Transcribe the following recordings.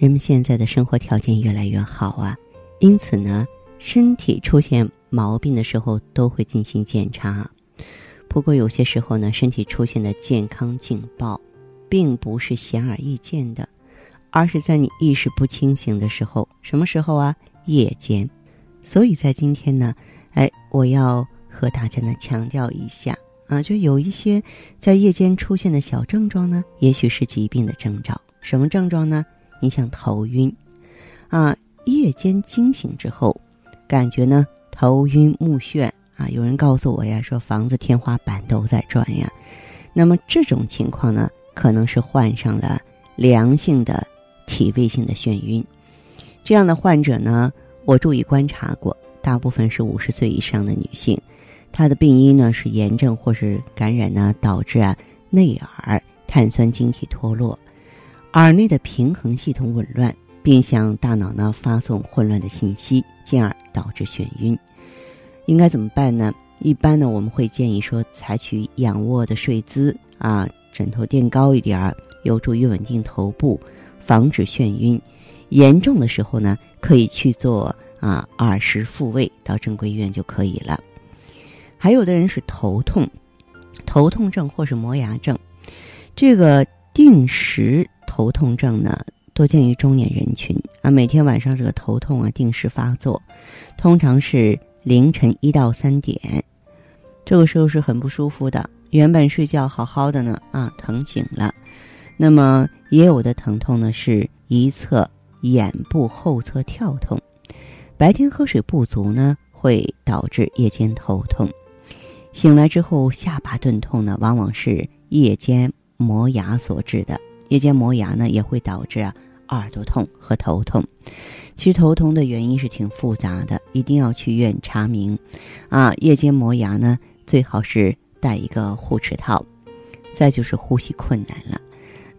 人们现在的生活条件越来越好啊，因此呢，身体出现毛病的时候都会进行检查。不过有些时候呢，身体出现的健康警报，并不是显而易见的，而是在你意识不清醒的时候。什么时候啊？夜间。所以在今天呢，哎，我要和大家呢强调一下啊，就有一些在夜间出现的小症状呢，也许是疾病的征兆。什么症状呢？你像头晕，啊，夜间惊醒之后，感觉呢头晕目眩。啊，有人告诉我呀，说房子天花板都在转呀。那么这种情况呢，可能是患上了良性的体位性的眩晕。这样的患者呢，我注意观察过，大部分是五十岁以上的女性。她的病因呢是炎症或是感染呢导致啊内耳碳酸晶体脱落，耳内的平衡系统紊乱，并向大脑呢发送混乱的信息，进而导致眩晕。应该怎么办呢？一般呢，我们会建议说，采取仰卧的睡姿啊，枕头垫高一点儿，有助于稳定头部，防止眩晕。严重的时候呢，可以去做啊耳石复位，到正规医院就可以了。还有的人是头痛，头痛症或是磨牙症，这个定时头痛症呢，多见于中年人群啊，每天晚上这个头痛啊定时发作，通常是。凌晨一到三点，这个时候是很不舒服的。原本睡觉好好的呢，啊，疼醒了。那么也有的疼痛呢，是一侧眼部后侧跳痛。白天喝水不足呢，会导致夜间头痛。醒来之后下巴钝痛呢，往往是夜间磨牙所致的。夜间磨牙呢，也会导致啊耳朵痛和头痛。其实头痛的原因是挺复杂的，一定要去医院查明。啊，夜间磨牙呢，最好是戴一个护齿套。再就是呼吸困难了，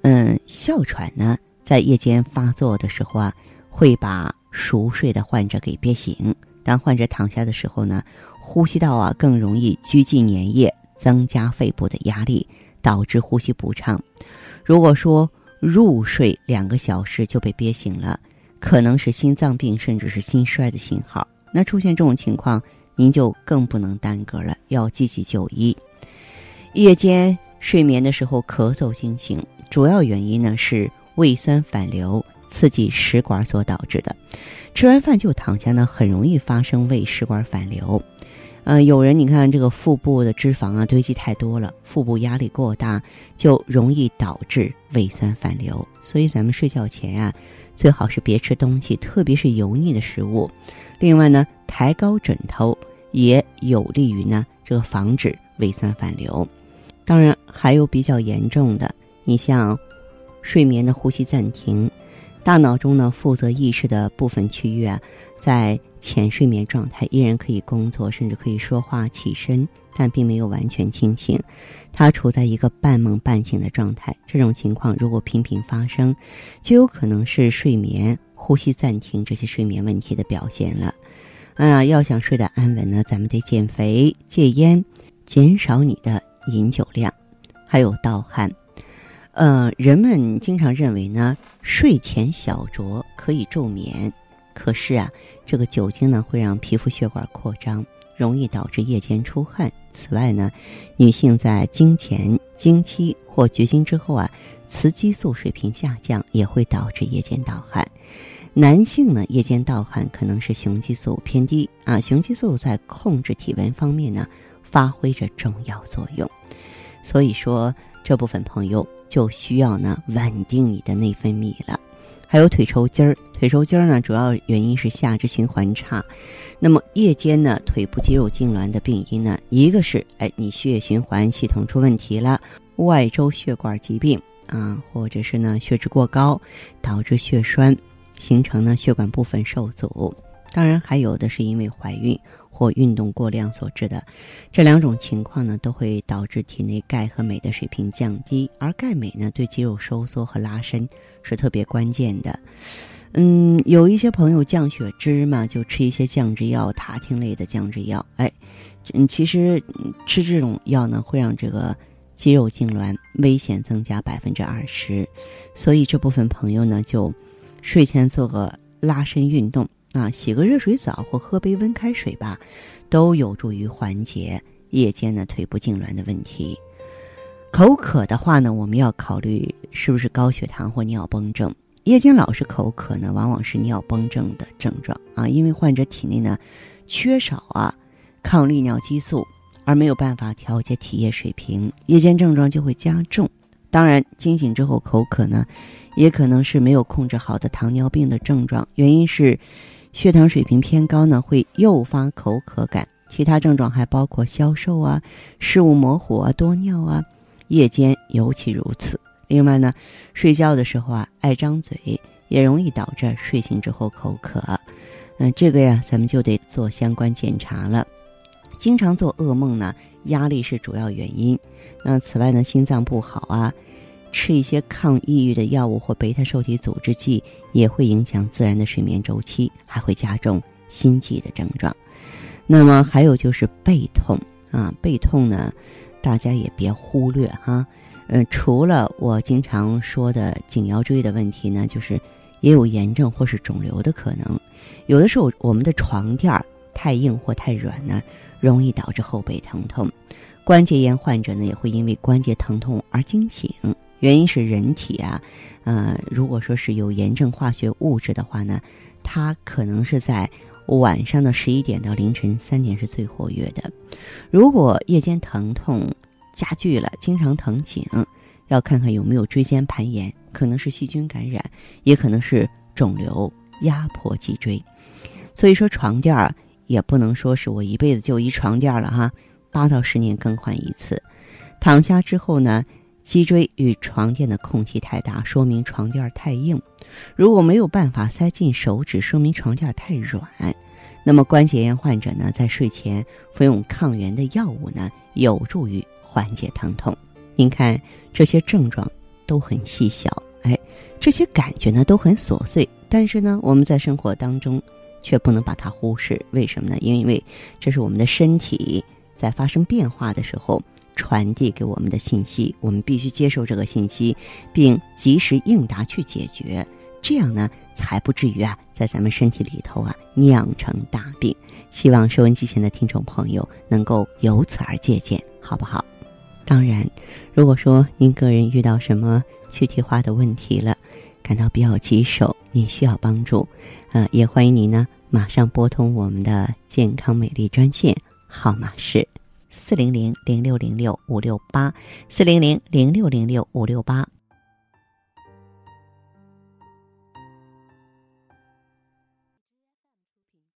嗯，哮喘呢，在夜间发作的时候啊，会把熟睡的患者给憋醒。当患者躺下的时候呢，呼吸道啊更容易拘积粘液，增加肺部的压力，导致呼吸不畅。如果说入睡两个小时就被憋醒了。可能是心脏病，甚至是心衰的信号。那出现这种情况，您就更不能耽搁了，要积极就医。夜间睡眠的时候咳嗽惊醒，主要原因呢是胃酸反流刺激食管所导致的。吃完饭就躺下呢，很容易发生胃食管反流。嗯，有人你看这个腹部的脂肪啊堆积太多了，腹部压力过大，就容易导致胃酸反流。所以咱们睡觉前啊。最好是别吃东西，特别是油腻的食物。另外呢，抬高枕头也有利于呢这个防止胃酸反流。当然，还有比较严重的，你像睡眠的呼吸暂停，大脑中呢负责意识的部分区域啊，在浅睡眠状态依然可以工作，甚至可以说话、起身，但并没有完全清醒。他处在一个半梦半醒的状态，这种情况如果频频发生，就有可能是睡眠呼吸暂停这些睡眠问题的表现了。啊，要想睡得安稳呢，咱们得减肥、戒烟，减少你的饮酒量，还有盗汗。呃，人们经常认为呢，睡前小酌可以助眠，可是啊，这个酒精呢会让皮肤血管扩张。容易导致夜间出汗。此外呢，女性在经前、经期或绝经之后啊，雌激素水平下降，也会导致夜间盗汗。男性呢，夜间盗汗可能是雄激素偏低啊。雄激素在控制体温方面呢，发挥着重要作用。所以说，这部分朋友就需要呢，稳定你的内分泌了。还有腿抽筋儿，腿抽筋儿呢，主要原因是下肢循环差。那么夜间呢，腿部肌肉痉挛的病因呢，一个是哎，你血液循环系统出问题了，外周血管疾病啊，或者是呢血脂过高导致血栓形成呢血管部分受阻。当然，还有的是因为怀孕或运动过量所致的。这两种情况呢，都会导致体内钙和镁的水平降低，而钙镁呢，对肌肉收缩和拉伸是特别关键的。嗯，有一些朋友降血脂嘛，就吃一些降脂药，塔汀类的降脂药。哎，嗯，其实吃这种药呢，会让这个肌肉痉挛危险增加百分之二十。所以这部分朋友呢，就睡前做个拉伸运动啊，洗个热水澡或喝杯温开水吧，都有助于缓解夜间的腿部痉挛的问题。口渴的话呢，我们要考虑是不是高血糖或尿崩症。夜间老是口渴呢，往往是尿崩症的症状啊，因为患者体内呢缺少啊抗利尿激素，而没有办法调节体液水平，夜间症状就会加重。当然，惊醒之后口渴呢，也可能是没有控制好的糖尿病的症状，原因是血糖水平偏高呢，会诱发口渴感。其他症状还包括消瘦啊、视物模糊啊、多尿啊，夜间尤其如此。另外呢，睡觉的时候啊，爱张嘴，也容易导致睡醒之后口渴。嗯，这个呀，咱们就得做相关检查了。经常做噩梦呢，压力是主要原因。那此外呢，心脏不好啊，吃一些抗抑郁的药物或贝塔受体阻滞剂，也会影响自然的睡眠周期，还会加重心悸的症状。那么还有就是背痛啊，背痛呢，大家也别忽略哈。嗯，除了我经常说的颈腰椎的问题呢，就是也有炎症或是肿瘤的可能。有的时候我们的床垫太硬或太软呢，容易导致后背疼痛。关节炎患者呢，也会因为关节疼痛而惊醒，原因是人体啊，呃，如果说是有炎症化学物质的话呢，它可能是在晚上的十一点到凌晨三点是最活跃的。如果夜间疼痛，加剧了，经常疼醒，要看看有没有椎间盘炎，可能是细菌感染，也可能是肿瘤压迫脊椎。所以说床垫儿也不能说是我一辈子就一床垫了哈，八到十年更换一次。躺下之后呢，脊椎与床垫的空隙太大，说明床垫太硬；如果没有办法塞进手指，说明床垫太软。那么关节炎患者呢，在睡前服用抗炎的药物呢，有助于。缓解疼痛，您看这些症状都很细小，哎，这些感觉呢都很琐碎，但是呢，我们在生活当中却不能把它忽视。为什么呢？因为这是我们的身体在发生变化的时候传递给我们的信息，我们必须接受这个信息，并及时应答去解决，这样呢才不至于啊在咱们身体里头啊酿成大病。希望收音机前的听众朋友能够由此而借鉴，好不好？当然，如果说您个人遇到什么具体化的问题了，感到比较棘手，您需要帮助，呃，也欢迎您呢马上拨通我们的健康美丽专线，号码是四零零零六零六五六八四零零零六零六五六八。